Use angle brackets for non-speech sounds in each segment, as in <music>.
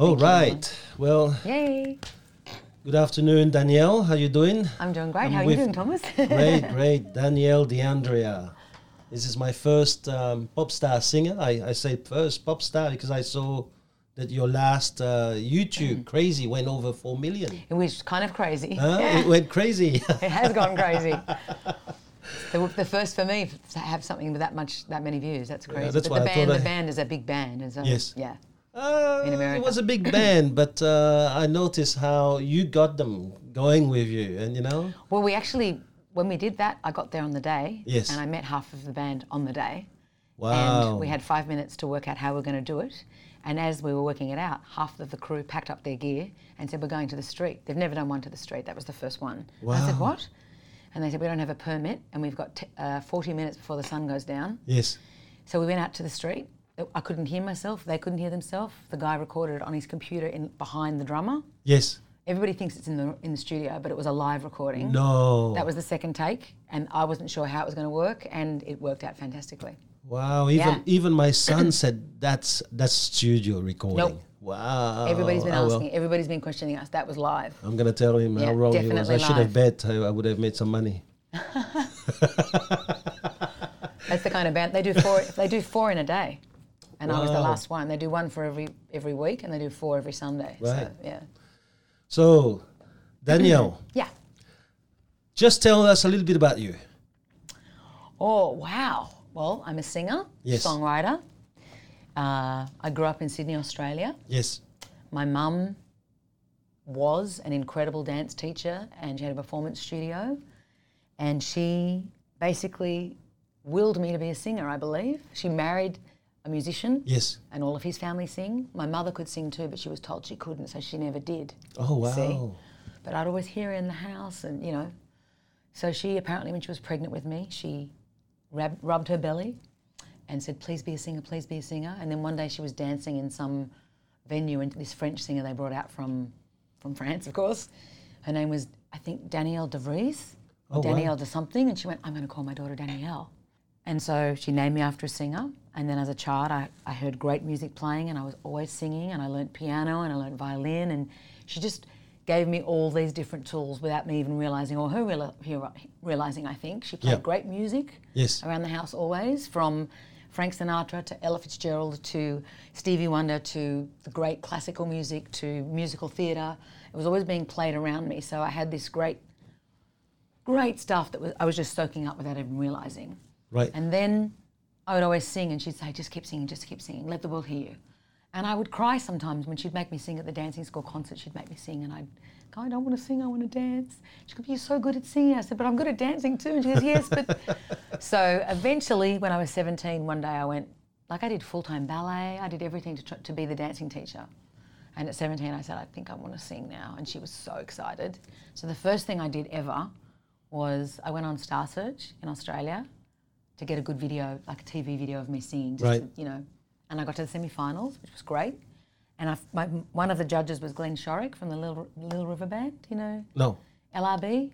All right. Well, Yay! good afternoon, Danielle. How you doing? I'm doing great. I'm How are you doing, Thomas? <laughs> great, great. Danielle DeAndrea. This is my first um, pop star singer. I, I say first pop star because I saw that your last uh, YouTube crazy went over four million. it was kind of crazy. Huh? Yeah. It <laughs> went crazy. It has gone crazy. <laughs> the, the first for me to have something with that much, that many views. That's crazy. that's but the I band, thought the I- band is a big band. And so, Yes. Yeah. Uh, In America. It was a big band, <clears throat> but uh, I noticed how you got them going with you, and you know, Well, we actually, when we did that, I got there on the day. Yes. And I met half of the band on the day. wow. And we had five minutes to work out how we're going to do it. And as we were working it out, half of the crew packed up their gear and said, We're going to the street. They've never done one to the street. That was the first one. And I said, What? And they said, We don't have a permit and we've got t- uh, 40 minutes before the sun goes down. yes. So we went out to the street. I couldn't hear myself. They couldn't hear themselves. The guy recorded it on his computer in behind the drummer. Yes. Everybody thinks it's in the in the studio, but it was a live recording. No. That was the second take, and I wasn't sure how it was going to work, and it worked out fantastically. Wow, even Yeah. even my son <coughs> said that's that's studio recording. Nope. Wow. Everybody's been Oh, well. asking. Everybody's been questioning us. That was live. I'm gonna tell him how Yeah, wrong he was. I definitely should have bet I, I would have made some money. <laughs> <laughs> That's the kind of band they do four. they do four in a day, and I was the last one. They do one for every every week, and they do four every Sunday. Right. So yeah, So, Danielle, <clears throat> yeah. just tell us a little bit about you. Oh wow. Well, I'm a singer, Yes. songwriter. Uh, I grew up in Sydney, Australia. Yes. My mum was an incredible dance teacher and she had a performance studio. And she basically willed me to be a singer, I believe. She married a musician Yes. and all of his family sing. My mother could sing too, but she was told she couldn't, so she never did. Oh wow. See? But I'd always hear her in the house and, you know. So she apparently, when she was pregnant with me, she rab- rubbed her belly and said, please be a singer, please be a singer. And then one day she was dancing in some venue and this French singer they brought out from, from France, of course. Her name was, I think, Danielle de Vries or Oh, wow. Danielle de something. And she went, I'm going to call my daughter Danielle. And so she named me after a singer. And then as a child, I, I heard great music playing and I was always singing and I learnt piano and I learnt violin. And she just gave me all these different tools without me even realizing, or her reala- realizing, I think. She played Yeah. great music Yes. around the house always, from Frank Sinatra to Ella Fitzgerald to Stevie Wonder to the great classical music to musical theatre. It was always being played around me. So I had this great, great stuff that was, I was just soaking up without even realizing. Right. And then I would always sing, and she'd say, just keep singing, just keep singing, let the world hear you. And I would cry sometimes when she'd make me sing at the dancing school concert, she'd make me sing, and I'd go, I don't want to sing, I want to dance. She goes, You're so good at singing. I said, But I'm good at dancing too. And she goes, Yes, but. <laughs> so eventually, when I was 17, one day I went, like I did full time ballet, I did everything to, try, to be the dancing teacher. And at 17, I said, I think I want to sing now. And she was so excited. So the first thing I did ever was I went on Star Search in Australia to get a good video, like a TV video of me singing, just Right. to, you know. And I got to the semi-finals, which was great. And I, my, one of the judges was Glenn Shorrock from the Little, Little River Band, you know, No. LRB.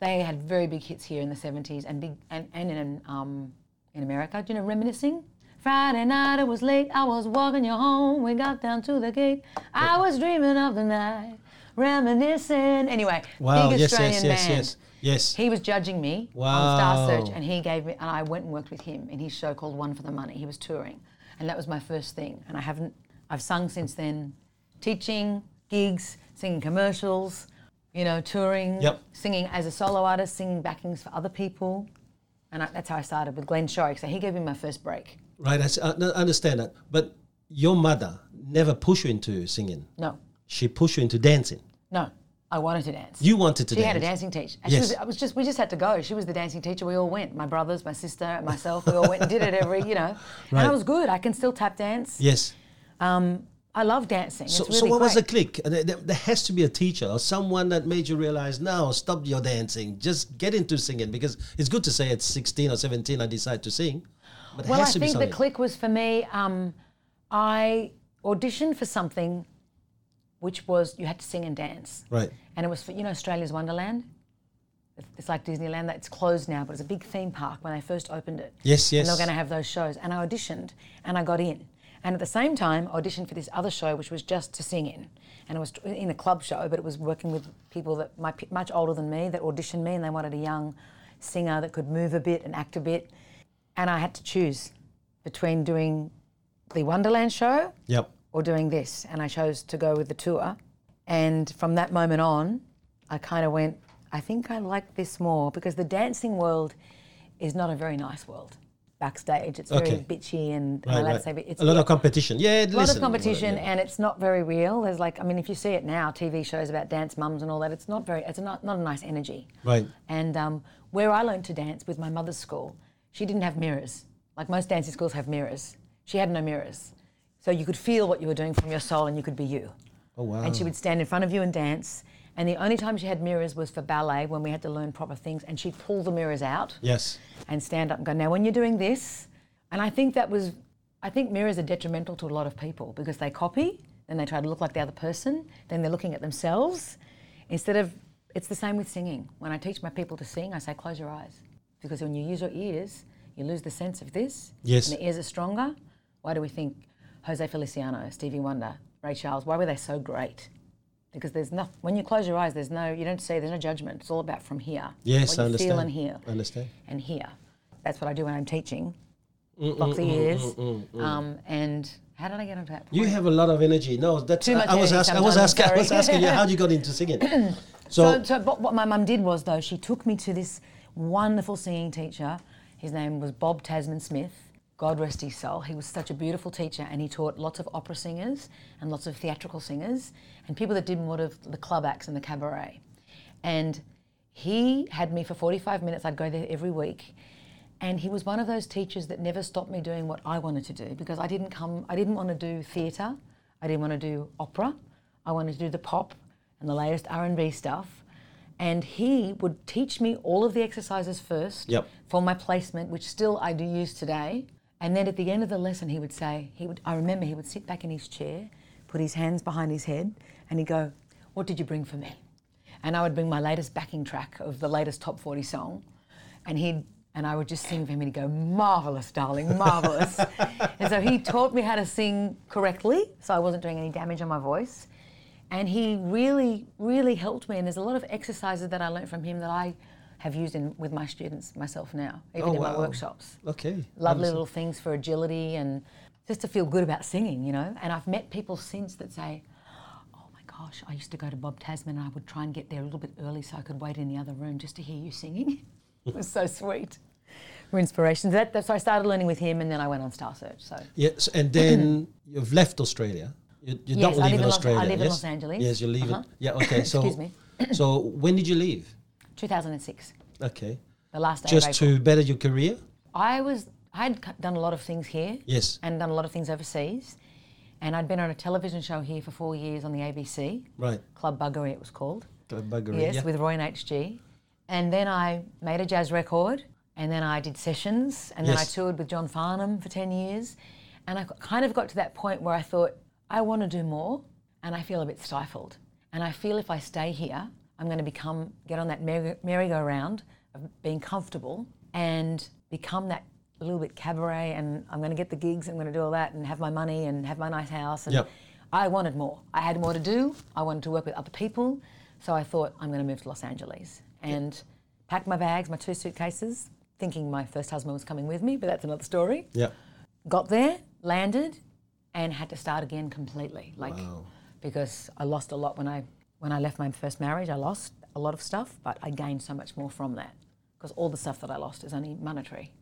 They had very big hits here in the 70s and big and, and in um, in America. Do you know Reminiscing? Friday night, it was late. I was walking you home. We got down to the gate. I was dreaming of the night, reminiscing. Anyway, Wow. big Yes. Australian Yes. Yes. band. Yes. Yes. He was judging me on Wow. Star Search, and he gave me, and I went and worked with him in his show called One for the Money. He was touring, and that was my first thing. And I haven't, I've sung since then, teaching, gigs, singing commercials, you know, touring, Yep. singing as a solo artist, singing backings for other people, and I, that's how I started with Glenn Shorrock. So he gave me my first break. Right. I I understand that, but your mother never pushed you into singing. No, She pushed you into dancing. no, I wanted to dance. You wanted to She dance. had a dancing teacher. And Yes. She was, I was just, we just had to go. She was the dancing teacher. We all went. My brothers, my sister, and myself. We all went and did it every, you know. Right. And. I was good. I can still tap dance. Yes. Um, I love dancing. So, it's really so what was the click? There, there- has to be a teacher or someone that made you realize, now stop your dancing, just get into singing because it's good to say at 16 or 17 I decide to sing, but Well, I has to be think the click was for me. Um, I auditioned for something, which was you had to sing and dance, right. and it was for you know Australia's Wonderland. It's- like Disneyland. That's closed now, but it's a big theme park when they first opened it. Yes, yes. And they're going to have those shows. And I auditioned and I got in. And at the same time, I auditioned for this other show, which was just to sing in. And it was in a club show, but it was working with people that might, much older than me that auditioned me, and they wanted a young singer that could move a bit and act a bit. And I had to choose between doing the Wonderland show Yep. Or doing this. And I chose to go with the tour. And from that moment on, I kind of went, I think I like this more because the dancing world is not a very nice world. Backstage, it's very bitchy and Right, right. say, it's a lot of competition. Yeah, a lot listen, of competition yeah. and it's not very real. There's like, I mean, if you see it now, TV shows about dance mums and all that, it's not very, it's not, not a nice energy. Right. And um, where I learned to dance with my mother's school, she didn't have mirrors. Like most dancing schools have mirrors. She had no mirrors. So you could feel what you were doing from your soul and you could be you. Oh wow. And she would stand in front of you and dance. And the only time she had mirrors was for ballet when we had to learn proper things. And she'd pull the mirrors out yes. and stand up and go, now when you're doing this, and I think that was, I think mirrors are detrimental to a lot of people because they copy, then they try to look like the other person, then they're looking at themselves. Instead of, it's the same with singing. When I teach my people to sing, I say, close your eyes. Because when you use your ears, you lose the sense of this. Yes. And the ears are stronger. Why do we think Jose Feliciano, Stevie Wonder, Ray Charles, why were they so great? Because there's nothing, when you close your eyes, there's no, you don't see, there's no judgment. It's all about from here. Yes, I understand. feel and hear I understand. and here. That's what I do when I'm teaching. Mm, Box the ears. Um, and how did I get into that? You have a lot of energy. No, that's Too I, much I was asking. I was asking. I was asking you how you got into singing. <coughs> So, So, so what my mum did was though she took me to this wonderful singing teacher. His name was Bob Tasman Smith. God rest his soul. He was such a beautiful teacher, and he taught lots of opera singers and lots of theatrical singers and people that did more of the club acts and the cabaret. And he had me for 45 minutes. I'd go there every week. And he was one of those teachers that never stopped me doing what I wanted to do because I didn't come, I didn't want to do theatre, I didn't want to do opera, I wanted to do the pop and the latest R&B stuff. And he would teach me all of the exercises first Yep. for my placement, which still I do use today. And then at the end of the lesson, he would say, he would, I remember he would sit back in his chair, put his hands behind his head, and he'd go, What did you bring for me? And I would bring my latest backing track of the latest top 40 song. And he'd and I would just sing for him and he'd go, Marvelous, darling, marvelous. <laughs> and so he taught me how to sing correctly, so I wasn't doing any damage on my voice. And he really, really helped me. And there's a lot of exercises that I learned from him that I have used in with my students myself now, even Oh, in my workshops okay. lovely little things for agility and just to feel good about singing, you know. And I've met people since that say, "Oh my gosh, I used to go to Bob Tasman and I would try and get there a little bit early so I could wait in the other room just to hear you singing." <laughs> it was so sweet. For inspiration, that, that's so I started learning with him, and then I went on Star Search. So Yes, and then <clears throat> you've left Australia. You, you Yes, don't live live in Los- I live in? Los Angeles. Yes, you leave Uh-huh. Yeah. Okay. <coughs> So. Excuse me. so when did you leave? 2006, Okay. the last day Just to better your career. I was I had done a lot of things here. Yes. And done a lot of things overseas, and I'd been on a television show here for four years on the ABC. Right. Club Buggery, it was called. The buggery. Yes, yeah. with Roy and HG. And then I made a jazz record, and then I did sessions, and then I toured with John Farnham for 10 years. And I kind of got to that point where I thought, I want to do more, and I feel a bit stifled. And I feel if I stay here, I'm going to become, get on that merry- merry-go-round of being comfortable and become that little bit cabaret, and I'm going to get the gigs, I'm going to do all that, and have my money, and have my nice house. And Yep. I wanted more. I had more to do. I wanted to work with other people. So I thought, I'm going to move to Los Angeles and pack my bags, my two suitcases, thinking my first husband was coming with me, but that's another story. Yeah. Got there, landed, and had to start again completely. Like, Wow. because I lost a lot when I when I left my first marriage. I lost a lot of stuff, but I gained so much more from that because all the stuff that I lost is only monetary.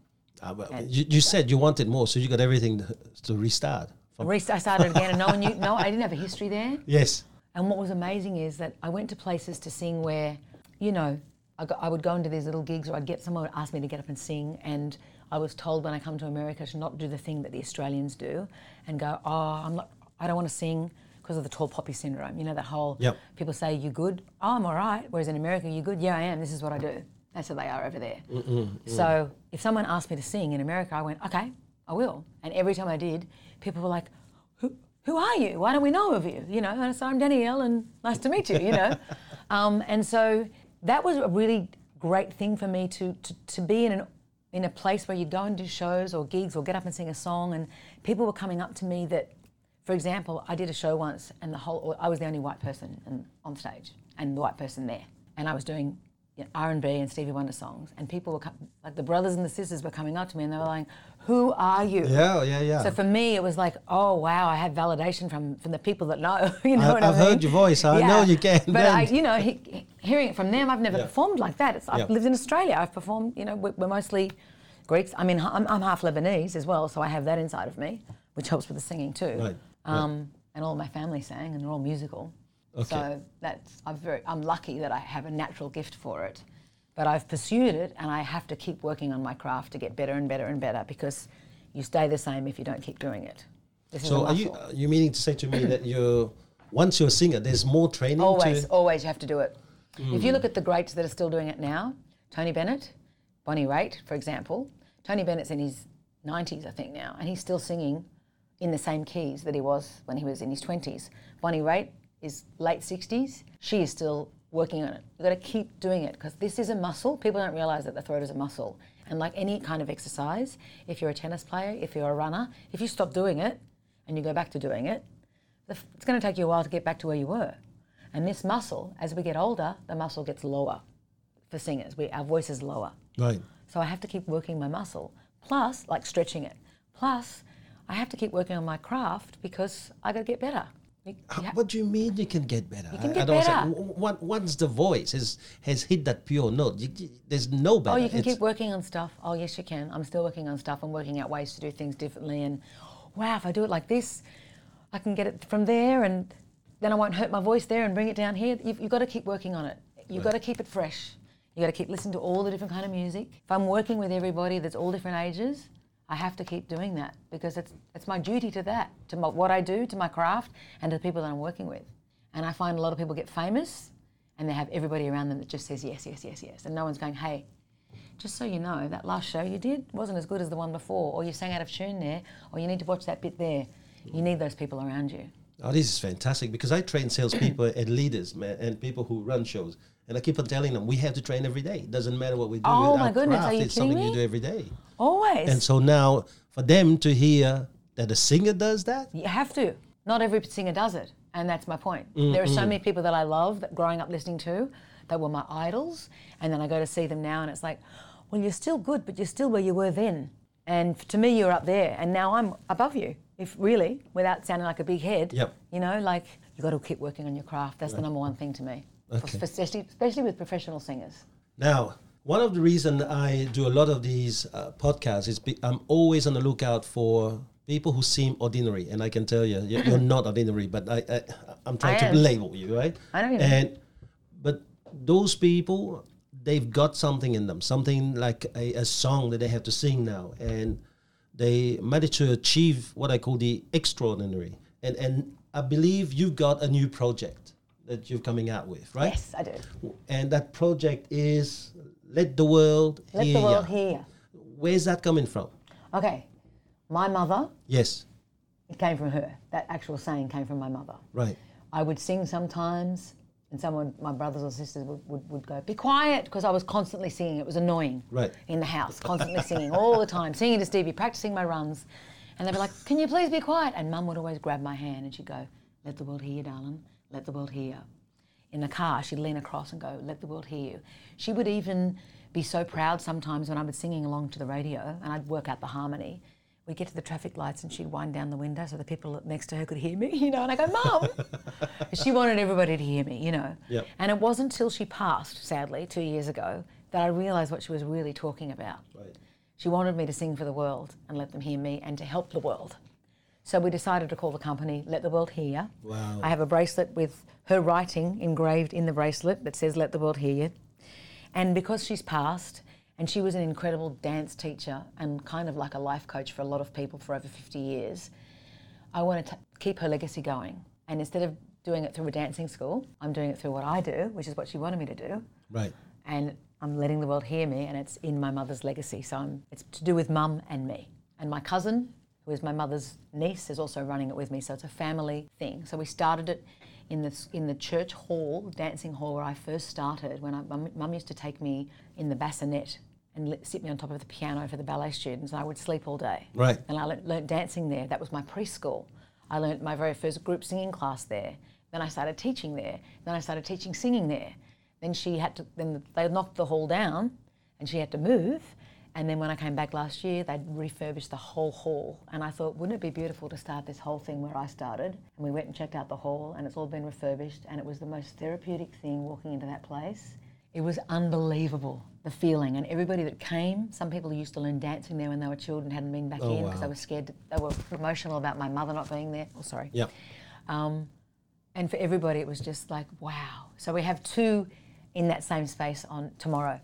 Uh, well, you, you said you wanted more, so you got everything to, to restart. From, Rest- I started again, and no one knew. No, I didn't have a history there. yes. And what was amazing is that I went to places to sing where, you know, I, got, I would go into these little gigs or I'd get someone would ask me to get up and sing. And I was told when I come to America to not do the thing that the Australians do and go, oh, I'm not, I don't want to sing because of the tall poppy syndrome. You know, that whole, Yep. people say, you're good? Oh, I'm all right. Whereas in America, you're good? Yeah, I am. This is what I do. That's how they are over there. So if someone asked me to sing in America, I went, okay, I will. And every time I did, people were like, who, who are you? Why don't we know of you? You know, and I said, I'm Danielle and nice to meet you, you know. <laughs> um, and so that was a really great thing for me to, to, to be in an in a place where you'd go and do shows or gigs or get up and sing a song, and people were coming up to me that, for example, I did a show once, and the whole I was the only white person in, on stage and the white person there, and I was doing you know, R&B and Stevie Wonder songs, and people were like the brothers and the sisters were coming up to me, and they were like, "Who are you?" Yeah, yeah, yeah. So for me, it was like, oh wow, I have validation from from the people that know. <laughs> You know I- what I I've mean? heard your voice. I know you can But I, you know, he, he- hearing it from them, I've never Yeah. performed like that. It's, I've Yeah. lived in Australia. I've performed. You know, we're, we're mostly Greeks. I mean, I'm, I'm half Lebanese as well, so I have that inside of me, which helps with the singing too. Right, right. Um, And all my family sang, and they're all musical. Okay. So that's I'm very I'm lucky that I have a natural gift for it. But I've pursued it, and I have to keep working on my craft to get better and better and better because you stay the same if you don't keep doing it. This is So are you are you meaning to say to me that you're once you're a singer, there's more training Always, always you have to do it. If you look at the greats that are still doing it now, Tony Bennett, Bonnie Raitt, for example. Tony Bennett's in his 90s, I think, now, and he's still singing in the same keys that he was when he was in his 20s. Bonnie Raitt is late 60s. She is still working on it. You've got to keep doing it because this is a muscle. People don't realize that the throat is a muscle. And like any kind of exercise, if you're a tennis player, if you're a runner, if you stop doing it and you go back to doing it, it's going to take you a while to get back to where you were. And this muscle, as we get older, the muscle gets lower for singers. We, our voice is lower. right. So I have to keep working my muscle. Plus, like stretching it. Plus, I have to keep working on my craft because I got to get better. You- you ha- What do you mean you can get better? You can get I don't better. W- Once the voice has has hit that pure note, you, you- there's no oh, better. Oh, you can It's- keep working on stuff. Oh, yes, you can. I'm still working on stuff. I'm working out ways to do things differently. And wow, if I do it like this, I can get it from there, and then I won't hurt my voice there and bring it down here. You've, you've got to keep working on it. You've got to keep it fresh. You've got to keep listening to all the different kind of music. If I'm working with everybody that's all different ages, I have to keep doing that because it's it's my duty to that, to my, what I do, to my craft, and to the people that I'm working with. And I find a lot of people get famous, and they have everybody around them that just says yes, yes, yes, yes, and no one's going, hey, just so you know, that last show you did wasn't as good as the one before, or you sang out of tune there, or you need to watch that bit there. You need those people around you. Oh, this is fantastic because I train salespeople <clears throat> and leaders, man, and people who run shows. And I keep on telling them we have to train every day. It doesn't matter what we do. Oh, my goodness, craft are you something kidding you me? do every day. Always. And so now, for them to hear that a singer does that, You have to. Not every singer does it, and that's my point. Mm, there are so mm. many people that I love that growing up listening to that were my idols, and then I go to see them now, and it's like, well, you're still good, but you're still where you were then. And to me, you're up there, and now I'm above you. If really, without sounding like a big head, Yep. you know, like you got to keep working on your craft. That's the number one thing to me, Okay. especially, especially with professional singers. Now, one of the reason I do a lot of these uh, podcasts is be, I'm always on the lookout for people who seem ordinary, and I can tell you, you're, you're not ordinary. But I, I I'm trying I to am. label you, right? I you mean. And but those people, they've got something in them, something like a, a song that they have to sing now, and they managed to achieve what I call the extraordinary. And and I believe you've got a new project that you're coming out with, right? Yes, I do. and that project is let the world Let hear the world hear. Where's that coming from? Okay, my mother, Yes, it came from her. That actual saying came from my mother. right. I would sing sometimes, and someone, my brothers or sisters, would, would, would go, Be quiet, because I was constantly singing. It was annoying Right. in the house, constantly singing all the time, singing to Stevie, practicing my runs. And they'd be like, Can you please be quiet? And mum would always grab my hand and she'd go, Let the world hear darling. Let the world hear. In the car, she'd lean across and go, Let the world hear you. She would even be so proud sometimes when I was singing along to the radio and I'd work out the harmony. We'd get to the traffic lights and she'd wind down the window so the people next to her could hear me, <laughs> you know, and I go, Mum! <laughs> she wanted everybody to hear me, you know. Yep. And it wasn't until she passed, sadly, two years ago, that I realised what she was really talking about. Right. She wanted me to sing for the world and let them hear me and to help the world. So we decided to call the company Let the World Hear. Wow. I have a bracelet with her writing engraved in the bracelet that says Let the World Hear You. And because she's passed, and she was an incredible dance teacher and kind of like a life coach for a lot of people for over 50 years, I want to keep her legacy going. And instead of doing it through a dancing school, I'm doing it through what I do, which is what she wanted me to do Right. and I'm letting the world hear me, and it's in my mother's legacy. So I'm, it's to do with mum and me. And my cousin, who is my mother's niece, is also running it with me. So it's a family thing. So we started it in the in the church hall, dancing hall, where I first started. When I, mum, mum used to take me in the bassinet and let, sit me on top of the piano for the ballet students, and I would sleep all day. Right. And I learnt, learnt dancing there. That was my preschool. I learnt my very first group singing class there. Then I started teaching there. Then I started teaching singing there. Then she had to. Then they knocked the hall down, and she had to move. And then when I came back last year, they'd refurbished the whole hall. And I thought, wouldn't it be beautiful to start this whole thing where I started? And we went and checked out the hall, and it's all been refurbished. And it was the most therapeutic thing walking into that place. It was unbelievable, the feeling. And everybody that came, some people used to learn dancing there when they were children, hadn't been back Oh, in because wow. they were scared. They were emotional about my mother not being there. Oh, sorry. Yep. Um, and for everybody, it was just like, wow. So we have two in that same space on tomorrow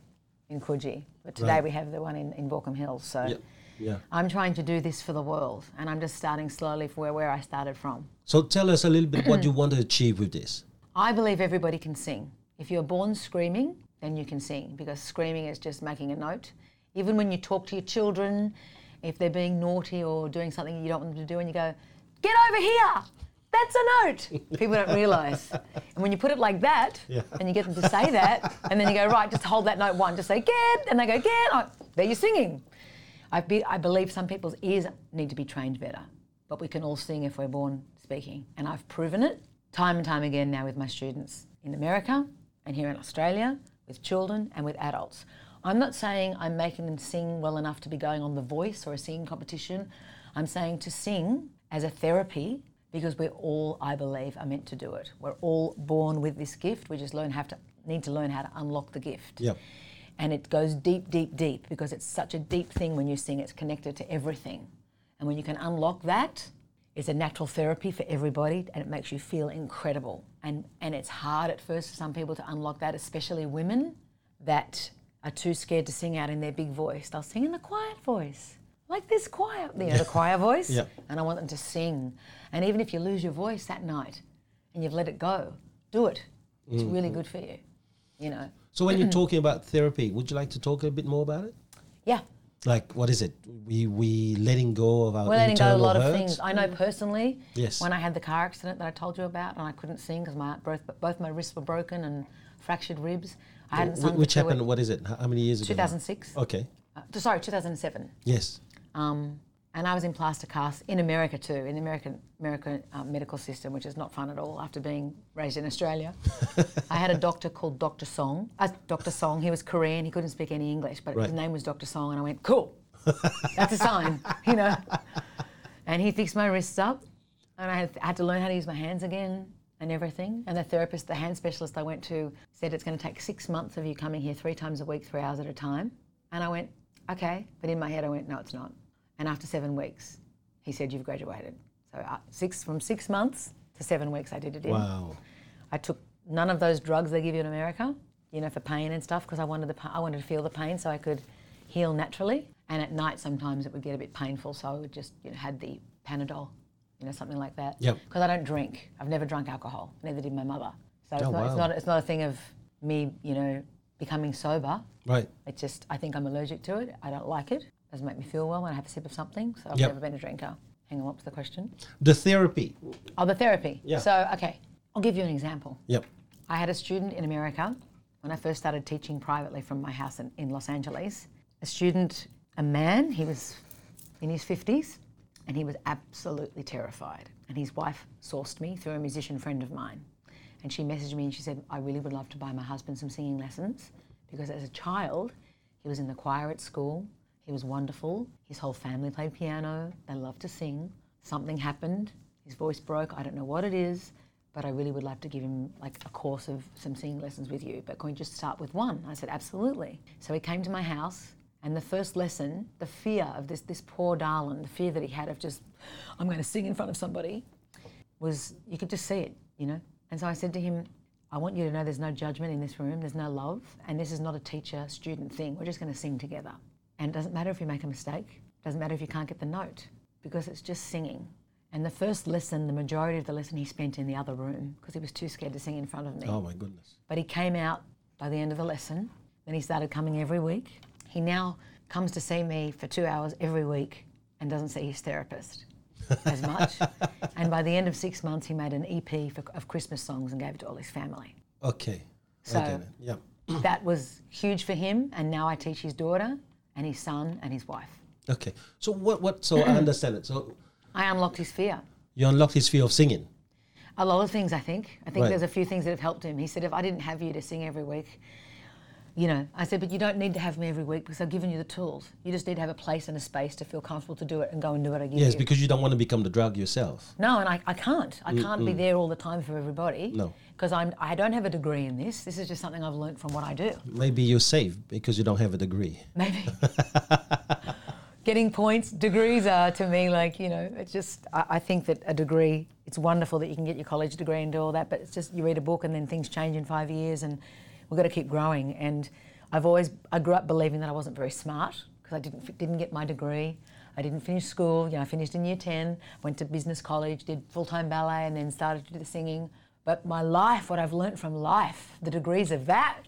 in Coogee. But today Right. we have the one in, in Baulkham Hills. So Yep. Yeah. I'm trying to do this for the world. And I'm just starting slowly from where, where I started from. So tell us a little bit what you want to achieve with this. <clears throat> I believe everybody can sing. If you're born screaming, then you can sing because screaming is just making a note. Even when you talk to your children, if they're being naughty or doing something you don't want them to do, and you go, Get over here! That's a note! People don't realise. And when you put it like that, Yeah. and you get them to say that, and then you go, Right, just hold that note one, just say, Get! And they go, Get! Oh, there you're singing. I, be, I believe some people's ears need to be trained better, but we can all sing if we're born speaking. And I've proven it time and time again now with my students in America and here in Australia, with children and with adults. I'm not saying I'm making them sing well enough to be going on The Voice or a singing competition. I'm saying to sing as a therapy because we're all, I believe, are meant to do it. We're all born with this gift. We just learn have to need to learn how to unlock the gift Yep. and it goes deep, deep, deep because it's such a deep thing when you sing. It's connected to everything, and when you can unlock that, it's a natural therapy for everybody, and it makes you feel incredible. And and it's hard at first for some people to unlock that, especially women that are too scared to sing out in their big voice. They'll sing in the quiet voice, like this choir, you know, the choir voice. Yeah. And I want them to sing. And even if you lose your voice that night, and you've let it go, do it. It's really good for you. You know. So when you're <clears throat> talking about therapy, would you like to talk a bit more about it? Yeah. Like what is it? We we letting go of our We're letting go of a lot of things. I know personally, Yes. when I had the car accident that I told you about, and I couldn't sing because my both both my wrists were broken and fractured ribs. I hadn't sung Which happened? What is it? How many years ago? 2006. Okay. Uh, sorry, 2007. Yes. Um, and I was in plaster casts in America too, in the American American uh, medical system, which is not fun at all after being raised in Australia. <laughs> I had a doctor called Dr. Song. Uh, Dr. Song, he was Korean, he couldn't speak any English, but Right. his name was Dr. Song, and I went, cool, that's a sign, <laughs> you know. And he fixed my wrists up, and I had, had to learn how to use my hands again and everything. And the therapist, the hand specialist I went to, said it's going to take six months of you coming here three times a week, three hours at a time. And I went, okay. But in my head, I went, no, it's not. And after seven weeks, he said, you've graduated. So uh, six from six months to seven weeks, I did it in. Wow. I took none of those drugs they give you in America, you know, for pain and stuff, because I wanted the I wanted to feel the pain so I could heal naturally. And at night, sometimes it would get a bit painful, so I would just you know had the Panadol, you know, something like that. Yep. Because I don't drink. I've never drunk alcohol. Neither did my mother. So it's, Oh, not, it's not it's not a thing of me, you know, becoming sober. Right. It's just I think I'm allergic to it. I don't like it. Doesn't make me feel well when I have a sip of something. So I've Yep. never been a drinker. Hang on, what was the question? The therapy. Oh, the therapy. Yeah. So okay, I'll give you an example. Yep. I had a student in America when I first started teaching privately from my house in, in Los Angeles. A student, a man, he was in his 50s, and he was absolutely terrified. And his wife sourced me through a musician friend of mine. And she messaged me and she said, I really would love to buy my husband some singing lessons because as a child, he was in the choir at school. He was wonderful. His whole family played piano. They loved to sing. Something happened. His voice broke. I don't know what it is, but I really would like to give him like a course of some singing lessons with you. But can we just start with one? I said, absolutely. So he came to my house, and the first lesson, the fear of this this poor darling, the fear that he had of just, I'm going to sing in front of somebody, was you could just see it, you know. And so I said to him, I want you to know there's no judgment in this room, there's no love, and this is not a teacher student thing. We're just going to sing together. And it doesn't matter if you make a mistake, it doesn't matter if you can't get the note, because it's just singing. And the first lesson, the majority of the lesson he spent in the other room because he was too scared to sing in front of me. Oh my goodness. But he came out by the end of the lesson. Then he started coming every week. He now comes to see me for two hours every week and doesn't see his therapist <laughs> as much. and by the end of six months, he made an EP for, of Christmas songs and gave it to all his family. Okay. So- I get it. Yep. that was huge for him. And now I teach his daughter and his son and his wife. Okay. So what? What? So I understand it. So I unlocked his fear. you unlocked his fear of singing. A lot of things, I think. I think Right. there's a few things that have helped him. He said, if I didn't have you to sing every week, you know, I said, but you don't need to have me every week because I've given you the tools. You just need to have a place and a space to feel comfortable to do it and go and do what I give Yes, you. because you don't want to become the drug yourself. No, and I, I can't. I can't be there all the time for everybody. No. Because I'm I don't have a degree in this. This is just something I've learnt from what I do. Maybe you're safe because you don't have a degree. Maybe. <laughs> Getting points, degrees are to me like, you know, it's just, I, I think that a degree, it's wonderful that you can get your college degree and do all that, but it's just, you read a book and then things change in five years and we've got to keep growing. And I've always, I grew up believing that I wasn't very smart because I didn't, didn't get my degree. I didn't finish school. You know, I finished in year 10, went to business college, did full time ballet, and then started to do the singing. But my life, what I've learnt from life, the degrees of that,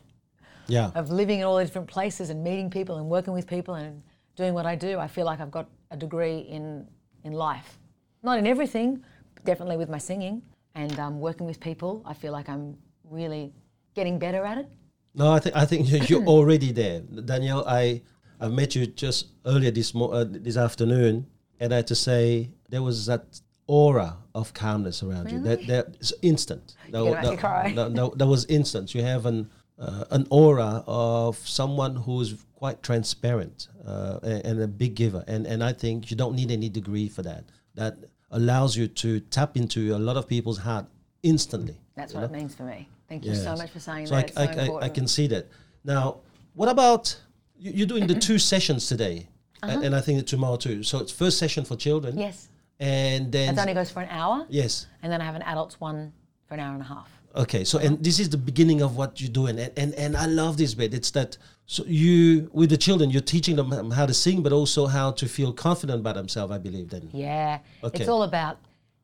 Yeah. of living in all the different places and meeting people and working with people and doing what I do, I feel like I've got a degree in in life. Not in everything, definitely with my singing and um, working with people. I feel like I'm really getting better at it. No, I think I think <laughs> you- you're already there, Danielle. I I met you just earlier this mo- uh, this afternoon, and I had to say there was that aura of calmness around you. That that is instant. <laughs> That, make that, cry. that- that- that was instant. You have an uh, an aura of someone who's quite transparent uh, and, and a big giver, and and I think you don't need any degree for that. That allows you to tap into a lot of people's heart instantly. That's what know? it means for me. Thank you so much for saying So that. I, it's I, so I- I, can see that. Now, what about you- you're doing the <clears throat> two sessions today, a- and, I think tomorrow too. So it's first session for children, Uh-huh. yes. and then It only goes for an hour, yes, and then I have an adults one for an hour and a half. okay. So and this is the beginning of what you're doing, and and, and I love this bit. It's that so you with the children, you're teaching them how to sing, but also how to feel confident about themselves. I believe then. Yeah, Okay. it's all about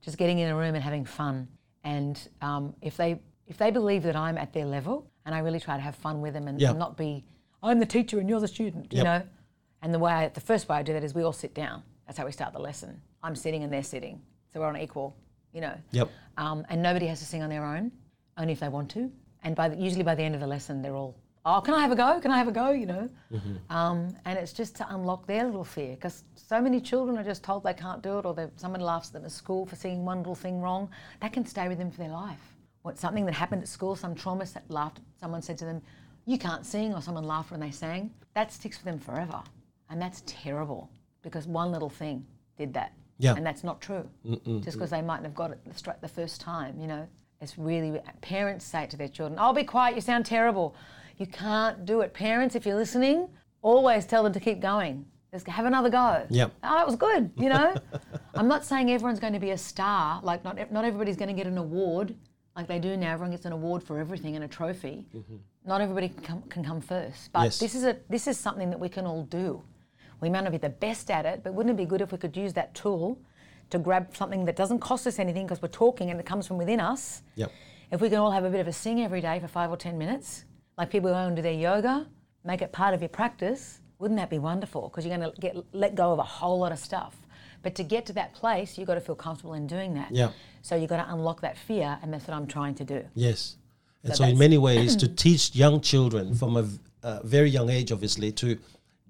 just getting in a room and having fun. And um, if they if they believe that I'm at their level, and I really try to have fun with them and, and not be I'm the teacher and you're the student, you Yep. know. And the way I, the first way I do that is we all sit down. That's how we start the lesson. I'm sitting and they're sitting, so we're on equal, you know. Yep. Um, and nobody has to sing on their own, only if they want to. And by the, usually by the end of the lesson, they're all, oh, can I have a go? Can I have a go? You know. Um, and it's just to unlock their little fear because so many children are just told they can't do it, or someone laughs at them at school for singing one little thing wrong. That can stay with them for their life. What something that happened at school, some trauma, that laughed. Someone said to them, "You can't sing," or someone laughed when they sang. That sticks with them forever, and that's terrible because one little thing did that. Yeah. And that's not true. Just because they mightn't have got it the, the first time, you know. It's really, parents say it to their children, oh, be quiet, you sound terrible. You can't do it. Parents, if you're listening, always tell them to keep going. Just have another go. Yep. Oh, that was good, you know. <laughs> I'm not saying everyone's going to be a star. Like, not, not everybody's going to get an award like they do now. Everyone gets an award for everything and a trophy. Mm-hmm. Not everybody can come, can come first. But Yes. this is a this is something that we can all do. We may not be the best at it, but wouldn't it be good if we could use that tool to grab something that doesn't cost us anything because we're talking and it comes from within us? Yep. If we can all have a bit of a sing every day for five or ten minutes, like people who go and do their yoga, make it part of your practice, wouldn't that be wonderful? Because you're going to get let go of a whole lot of stuff. But to get to that place, you've got to feel comfortable in doing that. Yeah. So you've got to unlock that fear, and that's what I'm trying to do. Yes. And So so, in many ways, to <clears throat> teach young children from a a very young age, obviously, to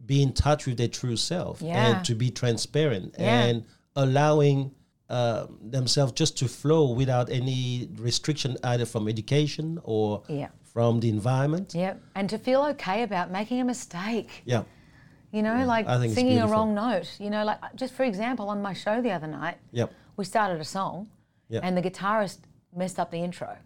be in touch with their true self Yeah. and to be transparent Yeah. and allowing uh, themselves just to flow without any restriction, either from education or Yeah. from the environment. Yeah. And to feel okay about making a mistake. Yeah. You know, like I think singing a wrong note. You know, like just for example, on my show the other night, Yep. we started a song, Yep. and the guitarist messed up the intro,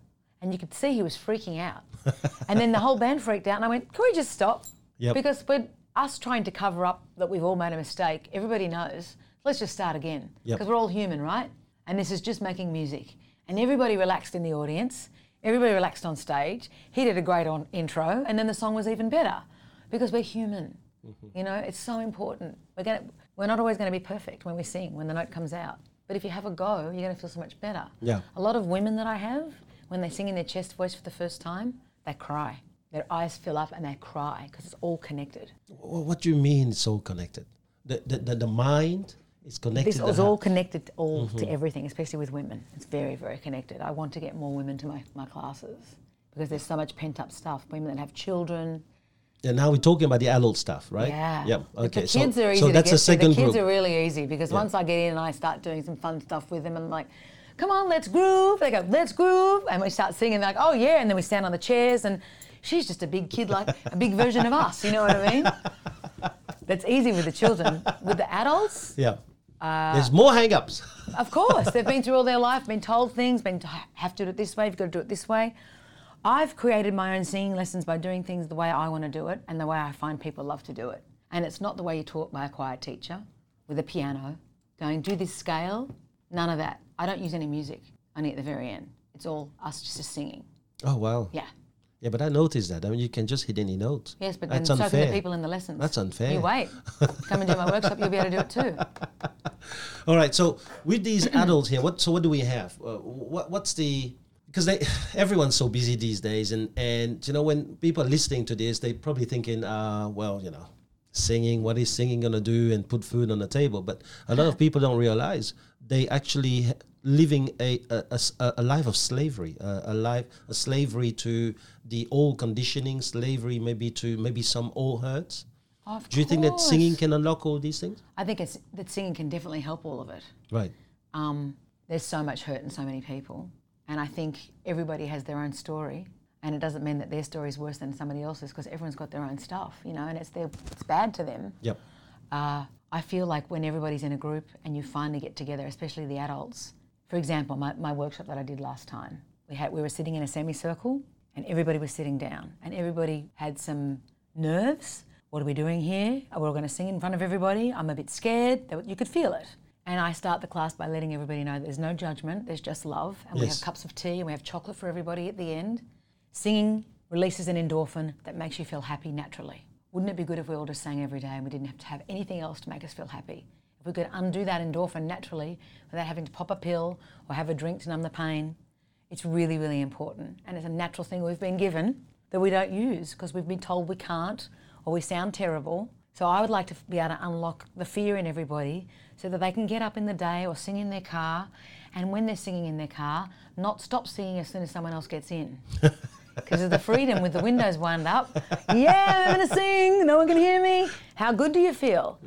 and you could see he was freaking out. <laughs> and then the whole band freaked out, and I went, "Can we just stop?" Yep. Because we're us trying to cover up that we've all made a mistake. Everybody knows. Let's just start again because we're all human, right? And this is just making music, and everybody relaxed in the audience. Everybody relaxed on stage. He did a great on intro, and then the song was even better because we're human. Mm-hmm. You know, it's so important. We're gonna, we're not always going to be perfect when we sing, when the note comes out. But if you have a go, you're going to feel so much better. Yeah. A lot of women that I have, when they sing in their chest voice for the first time, they cry. Their eyes fill up and they cry because it's all connected. What do you mean it's all connected? The, the, the, the mind is connected. This to is all connected all Mm-hmm. to everything, especially with women. It's very, very connected. I want to get more women to my, my classes because there's so much pent up stuff. Women that have children. And now we're talking about the adult stuff, right? Yeah. But Okay. The kids are easy so to that's get a second to. The kids group. are really easy because once I get in and I start doing some fun stuff with them, I'm like, come on, let's groove. They go, let's groove. And we start singing. They're like, oh, yeah. And then we stand on the chairs and she's just a big kid, like a big version of us. You know what I mean? <laughs> That's easy with the children. With the adults, yeah. Uh, There's more hang-ups. of course, they've been through all their life, been told things, been have to do it this way, you've got to do it this way. I've created my own singing lessons by doing things the way I want to do it and the way I find people love to do it. And it's not the way you're taught by a choir teacher with a piano, going, do this scale. None of that. I don't use any music, only at the very end. It's all us just singing. Oh wow. Yeah. Yeah, but I noticed that. I mean, you can just hit any notes. Yes, but then That's so can unfair. the people in the lessons. That's unfair. You wait. Come and do my workshop, you'll be able to do it too. <laughs> All right. So with these adults here, what so what do we have? Uh, what what's the because they <sighs> everyone's so busy these days, and and you know when people are listening to this, they're probably thinking, uh, well, you know, singing. What is singing gonna do and put food on the table? But a lot of people don't realize they actually living a a life of slavery, uh, a life a slavery to the old conditioning, slavery maybe to maybe some old hurts. Of Do you think that singing can unlock all these things? I think it's that singing can definitely help all of it. Right. um, there's so much hurt in so many people. And I think everybody has their own story. And it doesn't mean that their story is worse than somebody else's because everyone's got their own stuff, you know, and it's their, it's bad to them. Yep. Uh, I feel like when everybody's in a group and you finally get together, especially the adults. For example, my, my workshop that I did last time, we had we were sitting in a semicircle and everybody was sitting down and everybody had some nerves. What are we doing here? Are we all going to sing in front of everybody? I'm a bit scared. You could feel it. And I start the class by letting everybody know there's no judgment, there's just love. And we have cups of tea and we have chocolate for everybody at the end. Singing releases an endorphin that makes you feel happy naturally. Wouldn't it be good if we all just sang every day and we didn't have to have anything else to make us feel happy? If we could undo that endorphin naturally without having to pop a pill or have a drink to numb the pain, it's really, really important. And it's a natural thing we've been given that we don't use because we've been told we can't or we sound terrible. So I would like to be able to unlock the fear in everybody so that they can get up in the day or sing in their car and when they're singing in their car, not stop singing as soon as someone else gets in. <laughs> Because of the freedom with the windows wound up. Yeah, I'm going to sing. No one can hear me. How good do you feel?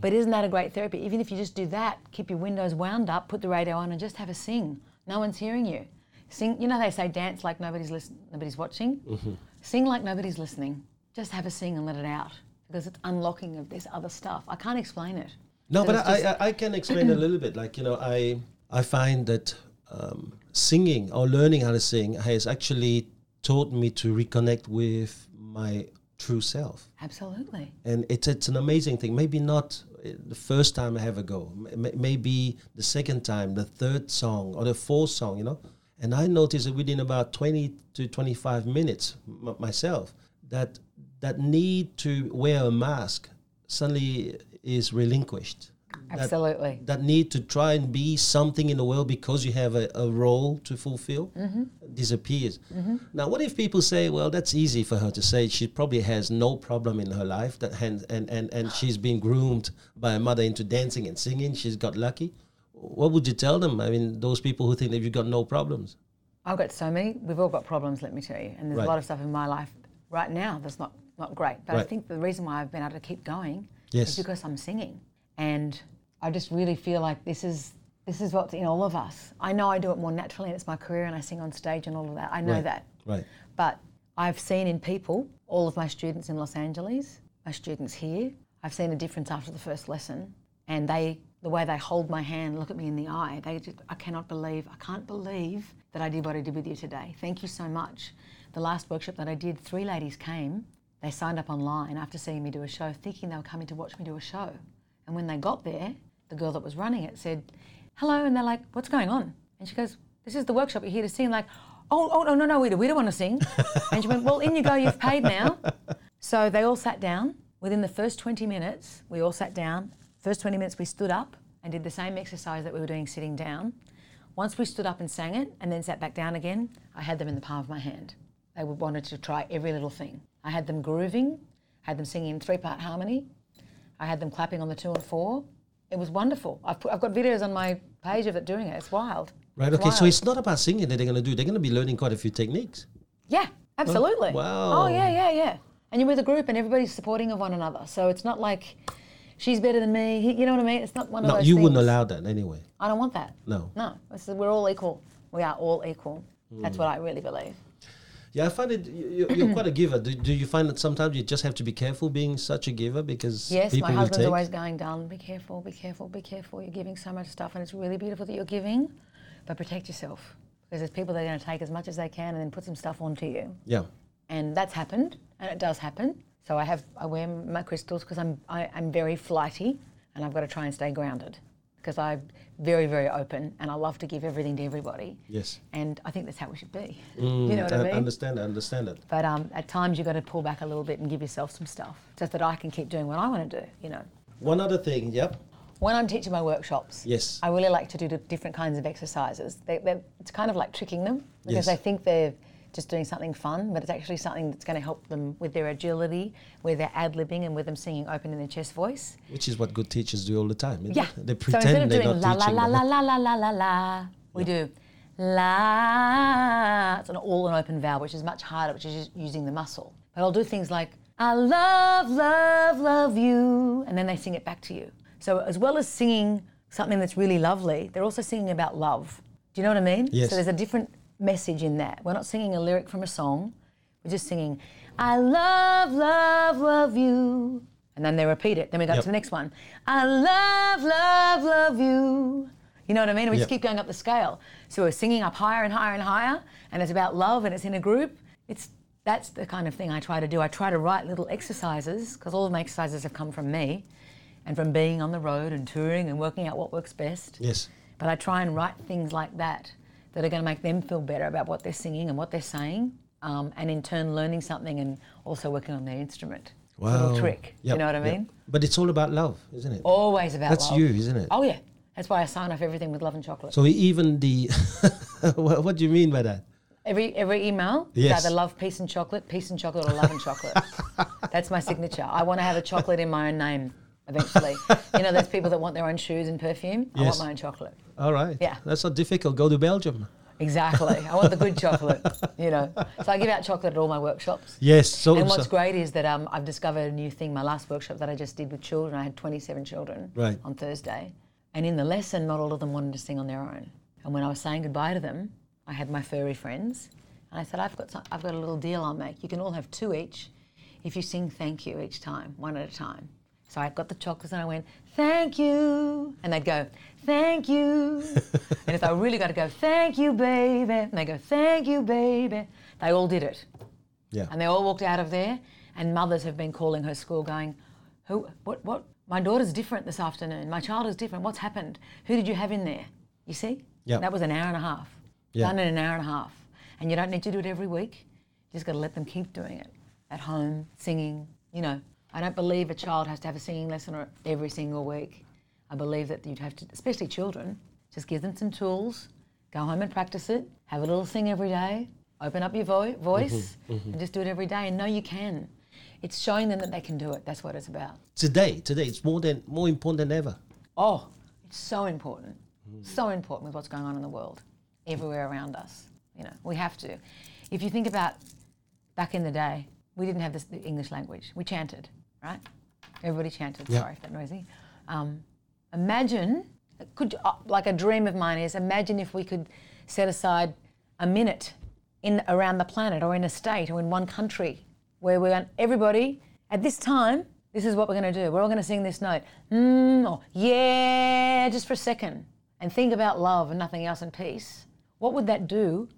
But isn't that a great therapy? Even if you just do that, keep your windows wound up, put the radio on, and just have a sing. No one's hearing you. Sing. You know they say dance like nobody's listen, nobody's watching. Mm-hmm. Sing like nobody's listening. Just have a sing and let it out because it's unlocking of this other stuff. I can't explain it. No, but I, I, I can explain a <clears throat> little bit. Like you know, I I find that um, singing or learning how to sing has actually taught me to reconnect with my true self, Absolutely. and it's it's an amazing thing. Maybe not uh, the first time I ever go, M- maybe the second time, the third song or the fourth song. You know, and I noticed that within about twenty to twenty five minutes m- myself that that need to wear a mask suddenly is relinquished. Absolutely. that need to try and be something in the world because you have a, a role to fulfill mm-hmm. disappears. Mm-hmm. Now, what if people say, well, that's easy for her to say. She probably has no problem in her life that and, and, and, and she's been groomed by a mother into dancing and singing. She's got lucky. What would you tell them? I mean, those people who think that you've got no problems. I've got so many. We've all got problems, let me tell you. And there's Right. a lot of stuff in my life right now that's not, not great. But I think the reason why I've been able to keep going Yes. is because I'm singing. And I just really feel like this is this is what's in all of us. I know I do it more naturally and it's my career and I sing on stage and all of that. I know Right. that. Right. But I've seen in people, all of my students in Los Angeles, my students here, I've seen a difference after the first lesson. And they, the way they hold my hand, look at me in the eye, they just, I cannot believe, I can't believe that I did what I did with you today. Thank you so much. The last workshop that I did, three ladies came. They signed up online after seeing me do a show, thinking they were coming to watch me do a show. And when they got there, the girl that was running it said, hello, and they're like, what's going on? And she goes, this is the workshop, you're here to sing. Like, oh, oh, no, no, no, we, we don't want to sing. <laughs> and she went, well, in you go, you've paid now. So they all sat down. Within the first 20 minutes, we all sat down. First 20 minutes, we stood up and did the same exercise that we were doing sitting down. Once we stood up and sang it and then sat back down again, I had them in the palm of my hand. They wanted to try every little thing. I had them grooving, had them singing in three part harmony, I had them clapping on the two and four. It was wonderful. I've, put, I've got videos on my page of it doing it. It's wild. Right. It's Okay. So it's not about singing that they're going to do. They're going to be learning quite a few techniques. Yeah, absolutely. wow. Oh yeah, yeah, yeah. And you're with a group, and everybody's supporting of one another. So it's not like she's better than me. he- You know what I mean? It's not one of No, those. you wouldn't allow that anyway. I don't want that. No. No, is, we're all equal. We are all equal. That's Hmm. what I really believe. Yeah, I find it. you- You're <clears throat> quite a giver. Do, do you find that sometimes you just have to be careful being such a giver because Yes, my husband's always going down. Be careful, be careful, be careful. You're giving so much stuff, and it's really beautiful that you're giving, but protect yourself because there's people that are going to take as much as they can and then put some stuff onto you. yeah. and that's happened, and it does happen. So I have I wear my crystals because I'm I, I'm very flighty, and I've got to try and stay grounded because I'm very very open, and I love to give everything to everybody. Yes. And I think that's how we should be. you know what I I mean? understand. I understand it. But um, at times you've got to pull back a little bit and give yourself some stuff, just that I can keep doing what I want to do. You know, One other thing. Yep. when I'm teaching my workshops, Yes. I really like to do different kinds of exercises. They, they're, it's kind of like tricking them because Yes. they think they're just doing something fun, but it's actually something that's going to help them with their agility, with their ad libbing, and with them singing open in their chest voice. Which is what good teachers do all the time. Yeah. it? They so pretend instead of they're doing not la la la la la la la la la, we do la. It's an all an open vowel, which is much harder, which is just using the muscle. But I'll do things like I love, love, love you, and then they sing it back to you. So as well as singing something that's really lovely, they're also singing about love. Do you know what I mean? Yes. So there's a different message in that. We're not singing a lyric from a song. We're just singing, I love, love, love you. And then they repeat it. Then we go Yep. to the next one. I love, love, love you. You know what I mean? And we just keep going up the scale. So we're singing up higher and higher and higher, and it's about love and it's in a group. It's that's the kind of thing I try to do. I try to write little exercises because all of my exercises have come from me and from being on the road and touring and working out what works best. Yes. But I try and write things like that that are going to make them feel better about what they're singing and what they're saying, um, and in turn learning something and also working on their instrument. Wow. Little trick. Yep, You know what I yep. mean? But it's all about love, isn't it? Always about That's love. you, isn't it? Oh yeah. That's why I sign off everything with love and chocolate. So even the <laughs> what, what do you mean by that? Every every email, Yes. it's either love, peace, and chocolate, peace and chocolate, or love and chocolate. <laughs> That's my signature. I want to have a chocolate in my own name eventually. you know, there's people that want their own shoes and perfume. I want my own chocolate. All right. Yeah. That's not difficult. Go to Belgium. Exactly. I want the good <laughs> chocolate. You know, so I give out chocolate at all my workshops. Yes. So, And what's so- great is that um, I've discovered a new thing. My last workshop that I just did with children, I had 27 children Right. on Thursday. And in the lesson, not all of them wanted to sing on their own. And when I was saying goodbye to them, I had my furry friends. And I said, I've got, some, I've got a little deal I'll make. You can all have two each if you sing thank you each time, one at a time. So I got the chocolates and I went, thank you. And they'd go, thank you. <laughs> and if I really got to go, thank you, baby. And they go, thank you, baby. They all did it. yeah. And they all walked out of there, and mothers have been calling her school going, Who, what, what? My daughter's different this afternoon. My child is different. What's happened? Who did you have in there? You see? Yeah. That was an hour and a half. Yeah. Done in an hour and a half. And you don't need to do it every week. You just got to let them keep doing it at home, singing. You know, I don't believe a child has to have a singing lesson every single week. I believe that you'd have to, especially children, just give them some tools, go home and practice it, have a little sing every day, open up your vo- mm-hmm, voice, mm-hmm. and just do it every day. And know you can. It's showing them that they can do it. That's what it's about. Today, today, it's more than more important than ever. Oh, it's so important. Mm-hmm. So important with what's going on in the world, everywhere around us. You know, we have to. If you think about back in the day, we didn't have this, the English language. We chanted, right? Everybody chanted. Yeah. Sorry if that noisy. Um, imagine, could uh, like a dream of mine is imagine if we could set aside a minute in around the planet or in a state or in one country where we want everybody at this time. This is what we're going to do. We're all going to sing this note. Mm, or yeah, just for a second, and think about love and nothing else and peace. What would that do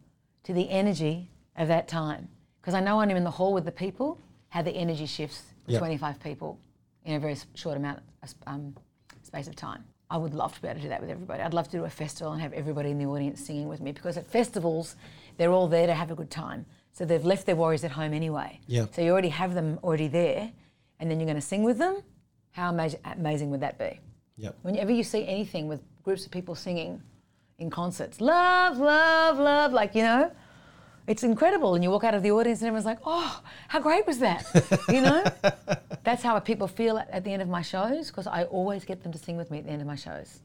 to the energy of that time? Because I know when I'm in the hall with the people, how the energy shifts Yeah. 25 people in a very short amount of um, space of time. I would love to be able to do that with everybody. I'd love to do a festival and have everybody in the audience singing with me because at festivals, they're all there to have a good time. So they've left their worries at home anyway. Yeah. So you already have them already there, and then you're going to sing with them. How amaz- amazing would that be? Yep. Whenever you see anything with groups of people singing in concerts, love, love, love, like, you know, it's incredible. And you walk out of the audience and everyone's like, oh, how great was that? You know? <laughs> That's how people feel at, at the end of my shows because I always get them to sing with me at the end of my shows.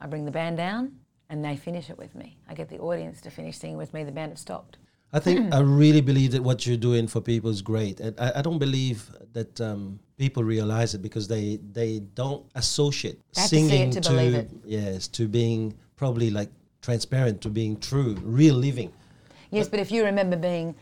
I bring the band down and they finish it with me. I get the audience to finish singing with me. The band have stopped. I think <clears throat> I really believe that what you're doing for people is great, and I, I don't believe that um, people realize it because they they don't associate have to singing to yes to being probably like transparent to being true, real living. Yes, but if you remember being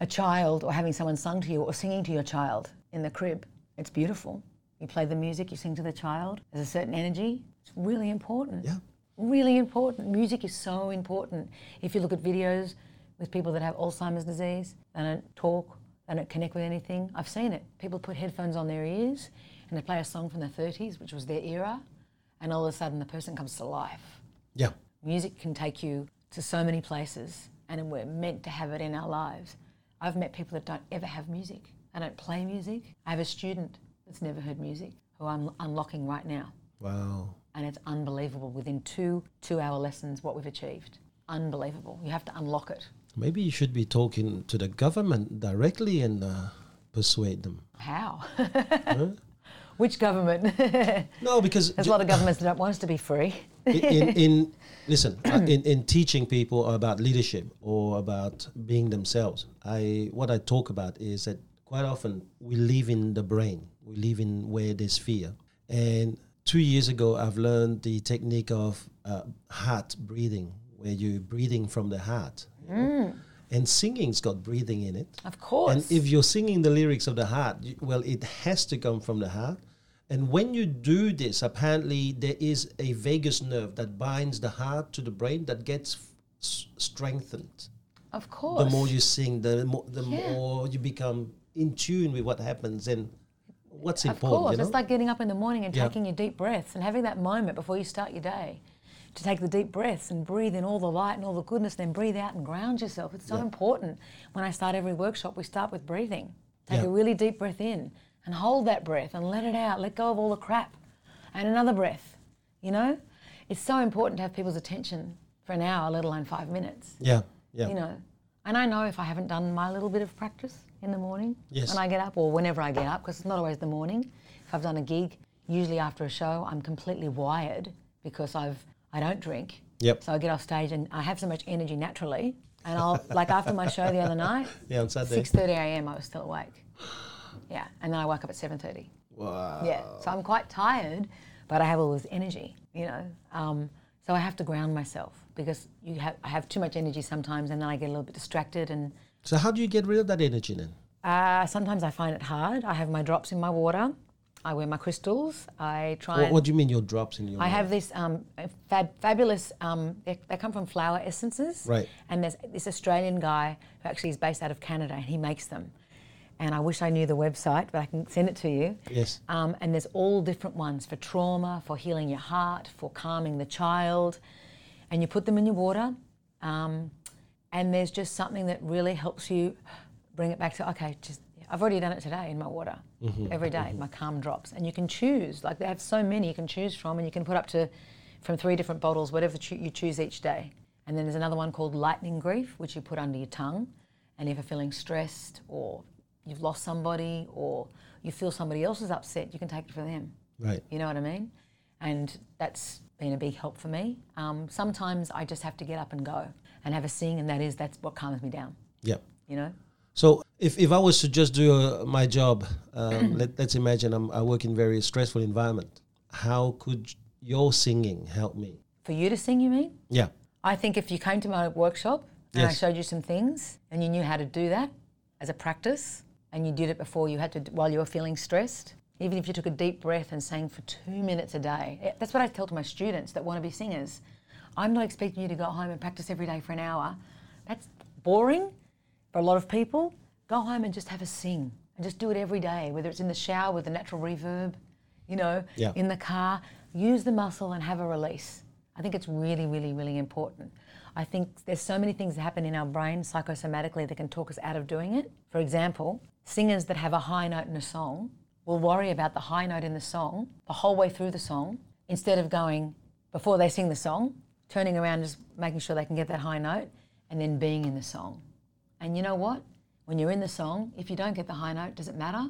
a child or having someone sung to you or singing to your child in the crib, it's beautiful. You play the music, you sing to the child. There's a certain energy. It's really important. Yeah. Really important. Music is so important. If you look at videos with people that have Alzheimer's disease, they don't talk, they don't connect with anything. I've seen it. People put headphones on their ears and they play a song from the 30s, which was their era, and all of a sudden the person comes to life. Yeah, Music can take you to so many places, and we're meant to have it in our lives. I've met people that don't ever have music. They don't play music. I have a student that's never heard music who I'm unlocking right now, wow. and it's unbelievable. Within two two-hour lessons, what we've achieved, unbelievable. You have to unlock it. Maybe you should be talking to the government directly and uh, persuade them. How? Huh? <laughs> Which government? <laughs> No, because there's a lot of governments that don't want us to be free. In, in, <laughs> in listen uh, in, in teaching people about leadership or about being themselves i what i talk about is that quite often we live in the brain we live in where there's fear and two years ago i've learned the technique of uh, heart breathing where you're breathing from the heart know? and singing's got breathing in it Of course. and if you're singing the lyrics of the heart, well, it has to come from the heart. And when you do this, apparently there is a vagus nerve that binds the heart to the brain that gets f- strengthened. of course. The more you sing, the more the Yeah. more you become in tune with what happens and what's Of important. Of course, you know? it's like getting up in the morning and Yeah. taking your deep breaths and having that moment before you start your day to take the deep breaths and breathe in all the light and all the goodness, then breathe out and ground yourself. It's so Yeah. important. When I start every workshop, we start with breathing. Take Yeah. a really deep breath in and hold that breath and let it out. Let go of all the crap. And another breath. You know, it's so important to have people's attention for an hour, let alone five minutes yeah, yeah, you know. And I know if I haven't done my little bit of practice in the morning Yes. when I get up or whenever I get up, because it's not always the morning. If I've done a gig, usually after a show, I'm completely wired because I've I don't drink. Yep. So I get off stage and I have so much energy naturally, and I'll like after my show the other night, <laughs> yeah. On Saturday. six thirty a.m. I was still awake. Yeah, and then I wake up at seven thirty. Wow. Yeah, so I'm quite tired, but I have all this energy, you know. Um, so I have to ground myself because you have I have too much energy sometimes, and then I get a little bit distracted. And So how do you get rid of that energy then? uh, sometimes I find it hard. I have my drops in my water. I wear my crystals. I try. What, what do you mean your drops in your? Water? I have this um, fab, fabulous. Um, they, they come from flower essences. Right. And there's this Australian guy who actually is based out of Canada, and he makes them. And I wish I knew the website, but I can send it to you. Yes. Um, and there's all different ones for trauma, for healing your heart, for calming the child. And you put them in your water. Um, and there's just something that really helps you bring it back to, okay, just, I've already done it today in my water every day, my calm drops. And you can choose, like they have so many you can choose from, and you can put up to from three different bottles, whatever choo- you choose each day. And then there's another one called lightning grief, which you put under your tongue. And if you're feeling stressed or you've lost somebody or you feel somebody else is upset, you can take it for them. Right. You know what I mean? And that's been a big help for me. Um, sometimes I just have to get up and go and have a sing, and that is that's what calms me down. Yeah. You know? So if, if I was to just do uh, my job, um, <clears throat> let, let's imagine I'm, I work in very stressful environment. How could your singing help me? For you to sing, you mean? Yeah. I think if you came to my workshop and I showed you some things and you knew how to do that as a practice and you did it before you had to while you were feeling stressed, even if you took a deep breath and sang for two minutes a day. eh, That's what I tell to my students that want to be singers. I'm not expecting you to go home and practice every day for an hour. That's boring for a lot of people. Go home and just have a sing and just do it every day, whether it's in the shower with the natural reverb, you know, Yeah. in the car. Use the muscle and have a release. I think it's really, really, really important. I think there's so many things that happen in our brain psychosomatically that can talk us out of doing it. For example, singers that have a high note in a song will worry about the high note in the song the whole way through the song instead of going before they sing the song, turning around just making sure they can get that high note and then being in the song. And you know what? When you're in the song, if you don't get the high note, does it matter?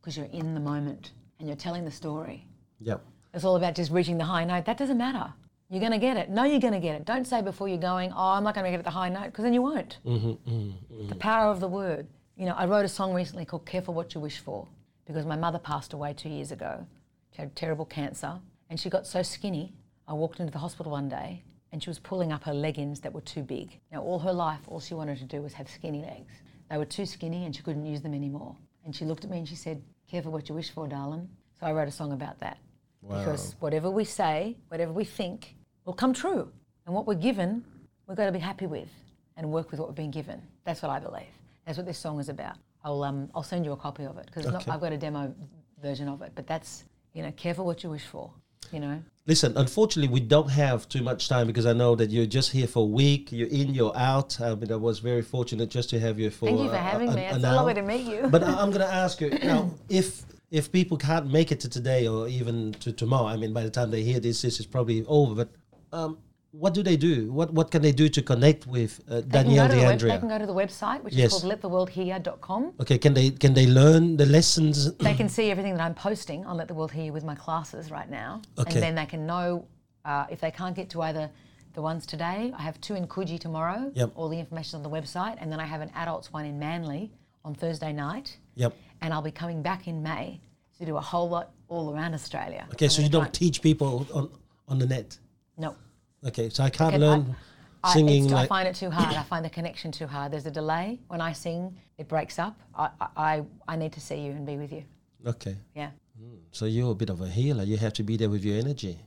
Because you're in the moment and you're telling the story. Yeah. It's all about just reaching the high note. That doesn't matter. You're going to get it. No, you're going to get it. Don't say before you're going, oh, I'm not going to get it the high note, because then you won't. Mm-hmm, The power of the word. You know, I wrote a song recently called Careful What You Wish For, because my mother passed away two years ago. She had terrible cancer, and she got so skinny. I walked into the hospital one day, and she was pulling up her leggings that were too big. Now, all her life, all she wanted to do was have skinny legs. They were too skinny, and she couldn't use them anymore. And she looked at me and she said, Careful what you wish for, darling. So I wrote a song about that. Because whatever we say, whatever we think, will come true. And what we're given, we've got to be happy with and work with what we've been given. That's what I believe. That's what this song is about. I'll, um, I'll send you a copy of it because Okay. I've got a demo version of it. But that's, you know, careful what you wish for, you know. Listen, unfortunately, we don't have too much time because I know that you're just here for a week. You're in, you're out. I mean, I was very fortunate just to have you for. Thank you for uh, having an- me. It's a lovely to meet you. But I'm going <laughs> to ask you now if if people can't make it to today or even to tomorrow. I mean, by the time they hear this, this is probably over. But um, what do they do? What what can they do to connect with uh, Danielle go to the web, they can go to the website, which Yes. is called lettheworldhear.com. Okay, can they can they learn the lessons? They <clears throat> can see everything that I'm posting on Let the World Hear with my classes right now. Okay. And then they can know uh, if they can't get to either the ones today, I have two in Coogee tomorrow. Yep. All the information on the website. And then I have an adults one in Manly on Thursday night. Yep. And I'll be coming back in May to do a whole lot all around Australia. Okay, so you don't teach people on on the net. No. Okay, so I can't Okay, learn I, singing I like. find it too hard. I find the connection too hard. There's a delay. When I sing, it breaks up. I, I, I, I need to see you and be with you. Okay, Yeah. Hmm. so you're a bit of a healer. You have to be there with your energy.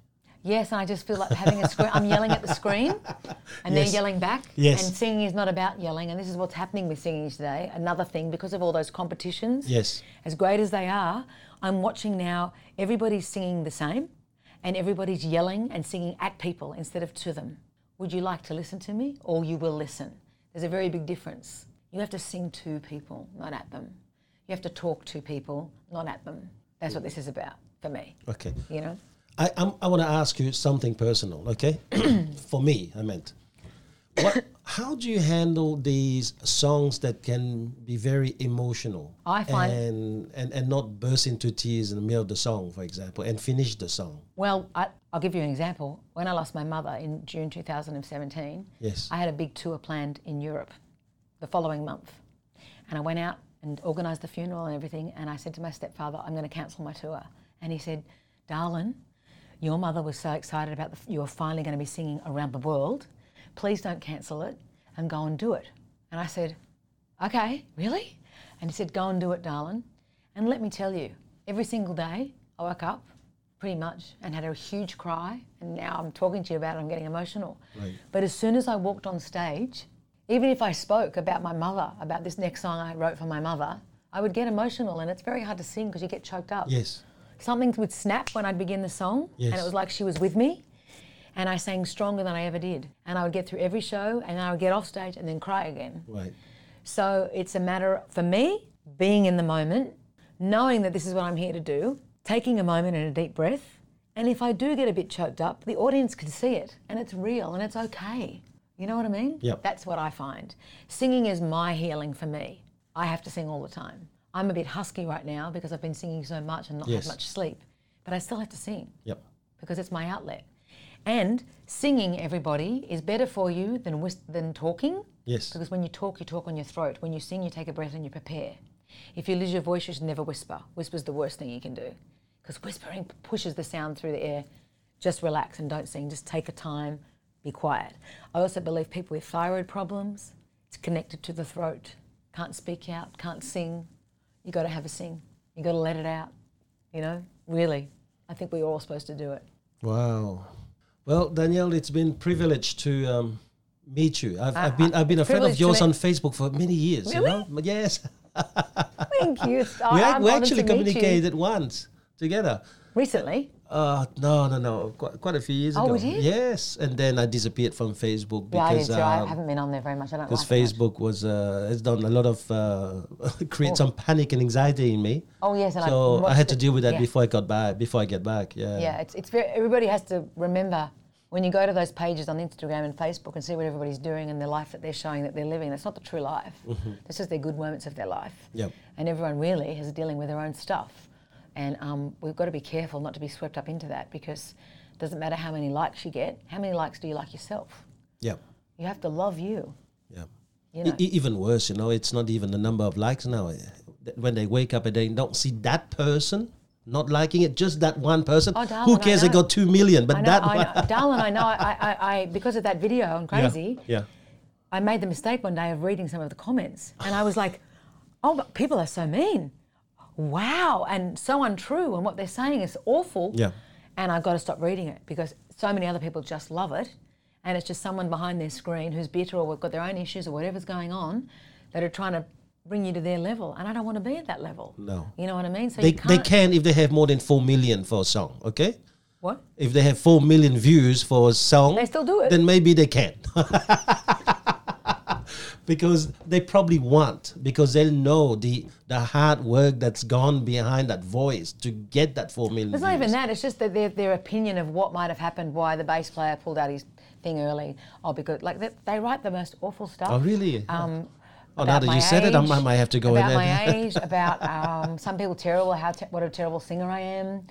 Yes, and I just feel like having a screen. I'm yelling at the screen, and Yes. they're yelling back. Yes. And singing is not about yelling, and this is what's happening with singing today. Another thing, because of all those competitions, Yes. as great as they are, I'm watching now. Everybody's singing the same, and everybody's yelling and singing at people instead of to them. Would you like to listen to me, or you will listen? There's a very big difference. You have to sing to people, not at them. You have to talk to people, not at them. That's what this is about for me. Okay. You know. I I'm, I want to ask you something personal, okay? <clears throat> For me, I meant. What? How do you handle these songs that can be very emotional? I find- and, and and not burst into tears in the middle of the song, for example, and finish the song. Well, I, I'll give you an example. When I lost my mother in June 2017, Yes. I had a big tour planned in Europe the following month. And I went out and organised the funeral and everything. And I said to my stepfather, I'm going to cancel my tour. And he said, Darling, your mother was so excited about the, you were finally going to be singing around the world. Please don't cancel it and go and do it. And I said, Okay, really? And he said, Go and do it, darling. And let me tell you, every single day I woke up pretty much and had a huge cry. And now I'm talking to you about it, I'm getting emotional. Right. But as soon as I walked on stage, even if I spoke about my mother, about this next song I wrote for my mother, I would get emotional. And it's very hard to sing because you get choked up Yes. something would snap when I'd begin the song, and it was like she was with me, and I sang stronger than I ever did. And I would get through every show, and I would get off stage and then cry again. Right. So it's a matter for me being in the moment, knowing that this is what I'm here to do, taking a moment and a deep breath. And if I do get a bit choked up, the audience can see it, and it's real, and it's okay. You know what I mean? Yep. That's what I find. Singing is my healing for me. I have to sing all the time. I'm a bit husky right now because I've been singing so much and not Yes. had much sleep, but I still have to sing Yep. because it's my outlet. And singing, everybody, is better for you than whis- than talking. Yes. Because when you talk, you talk on your throat. When you sing, you take a breath and you prepare. If you lose your voice, you should never whisper. Whisper's the worst thing you can do because whispering pushes the sound through the air. Just relax and don't sing. Just take a time, be quiet. I also believe people with thyroid problems, it's connected to the throat. Can't speak out, can't sing. You got to have a sing. You got to let it out. You know, really. I think we're all supposed to do it. Wow. Well, Danielle, it's been privilege to um, meet you. I've, Uh, I've been I've been a friend of yours on Facebook for many years. You Really? know? Yes. Thank you. It's- <laughs> we, I- ac- I'm we actually you. communicated once together. recently. Uh, no, no, no. Quite, quite a few years Oh, ago. Yes, and then I disappeared from Facebook Yeah, I did because too. I um, haven't been on there very much. I don't because like much. Facebook was uh, has done a lot of uh, <laughs> create some panic and anxiety in me. Oh yes, and So I watched had to deal with that yeah. before I got back. Before I get back, yeah. Yeah, it's it's very. Everybody has to remember when you go to those pages on Instagram and Facebook and see what everybody's doing and the life that they're showing that they're living. That's not the true life. This is their good moments of their life. Mm-hmm. Yep. And everyone really is dealing with their own stuff, and um, we've got to be careful not to be swept up into that because it Doesn't matter how many likes you get. How many likes do you like yourself? Yeah. You have to love you. Yeah. You know. e- even worse, you know, it's not even the number of likes now. When they wake up and they don't see that person not liking it, just that one person. Oh, Who darling, I cares? They got two million, but know, that I one. know. <laughs> darling. I know. I, I, I, because of that video on Yeah, Crazy, Yeah. I made the mistake one day of reading some of the comments, and I was like, "Oh, but people are so mean, wow, and so untrue, and what they're saying is awful." Yeah. And I've got to stop reading it because so many other people just love it, and it's just someone behind their screen who's bitter or got their own issues or whatever's going on, that are trying to bring you to their level, and I don't want to be at that level. No. You know what I mean? So They, they can if they have more than 4 million for a song, okay? What? If they have 4 million views for a song, They still do it. then maybe they can. <laughs> because they probably want, because they'll know the, the hard work that's gone behind that voice to get that 4 million It's not even that. It's just that their, their opinion of what might have happened, why the bass player pulled out his thing early. Oh, because like they, they write the most awful stuff. Oh, really? Um, Oh, now that you said it, I age, might- might have to go in about there. my <laughs> age, about um, some people terrible, how te- what a terrible singer I am,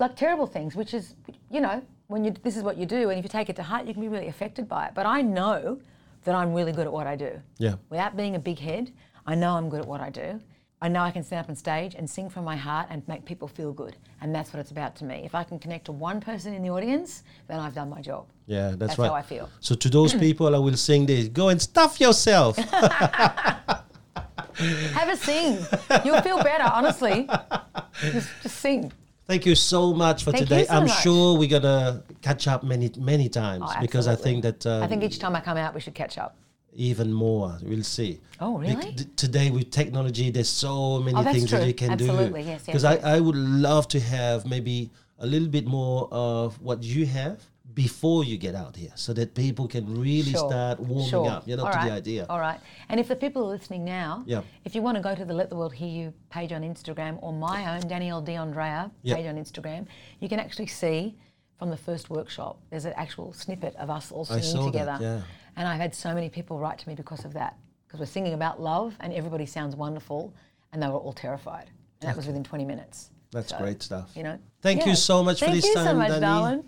like terrible things. Which is, you know, when you this is what you do, and if you take it to heart, you can be really affected by it. But I know that I'm really good at what I do. Yeah. Without being a big head, I know I'm good at what I do. I know I can stand up on stage and sing from my heart and make people feel good. And that's what it's about to me. If I can connect to one person in the audience, then I've done my job. Yeah, that's, That's right. how I feel. So to those <clears throat> people, I will sing this. Go and stuff yourself. <laughs> Have a sing. You'll feel better, honestly. <laughs> Just, just sing. Thank you so much for Thank today. so I'm much. sure we're gonna catch up many many times Oh, because I think that um, I think each time I come out, we should catch up. even more. We'll see. Oh, really? today with technology, there's so many Oh, things that you can Absolutely. do. Yes, yes, Because yes. I, I would love to have maybe a little bit more of what you have before you get out here, so that people can really Sure. start warming Sure. up. You know, All to right. the idea. All right. And if the people are listening now, Yeah. if you want to go to the Let the World Hear You page on Instagram or my own Danielle D'Andrea Yeah. page on Instagram, you can actually see from the first workshop. There's an actual snippet of us all singing saw that, together. yeah. And I've had so many people write to me because of that. Because we're singing about love and everybody sounds wonderful and they were all terrified. And that was within 20 minutes. That's So, great stuff. You know. Thank you so much for Thank this you so time, much, Danny. darling.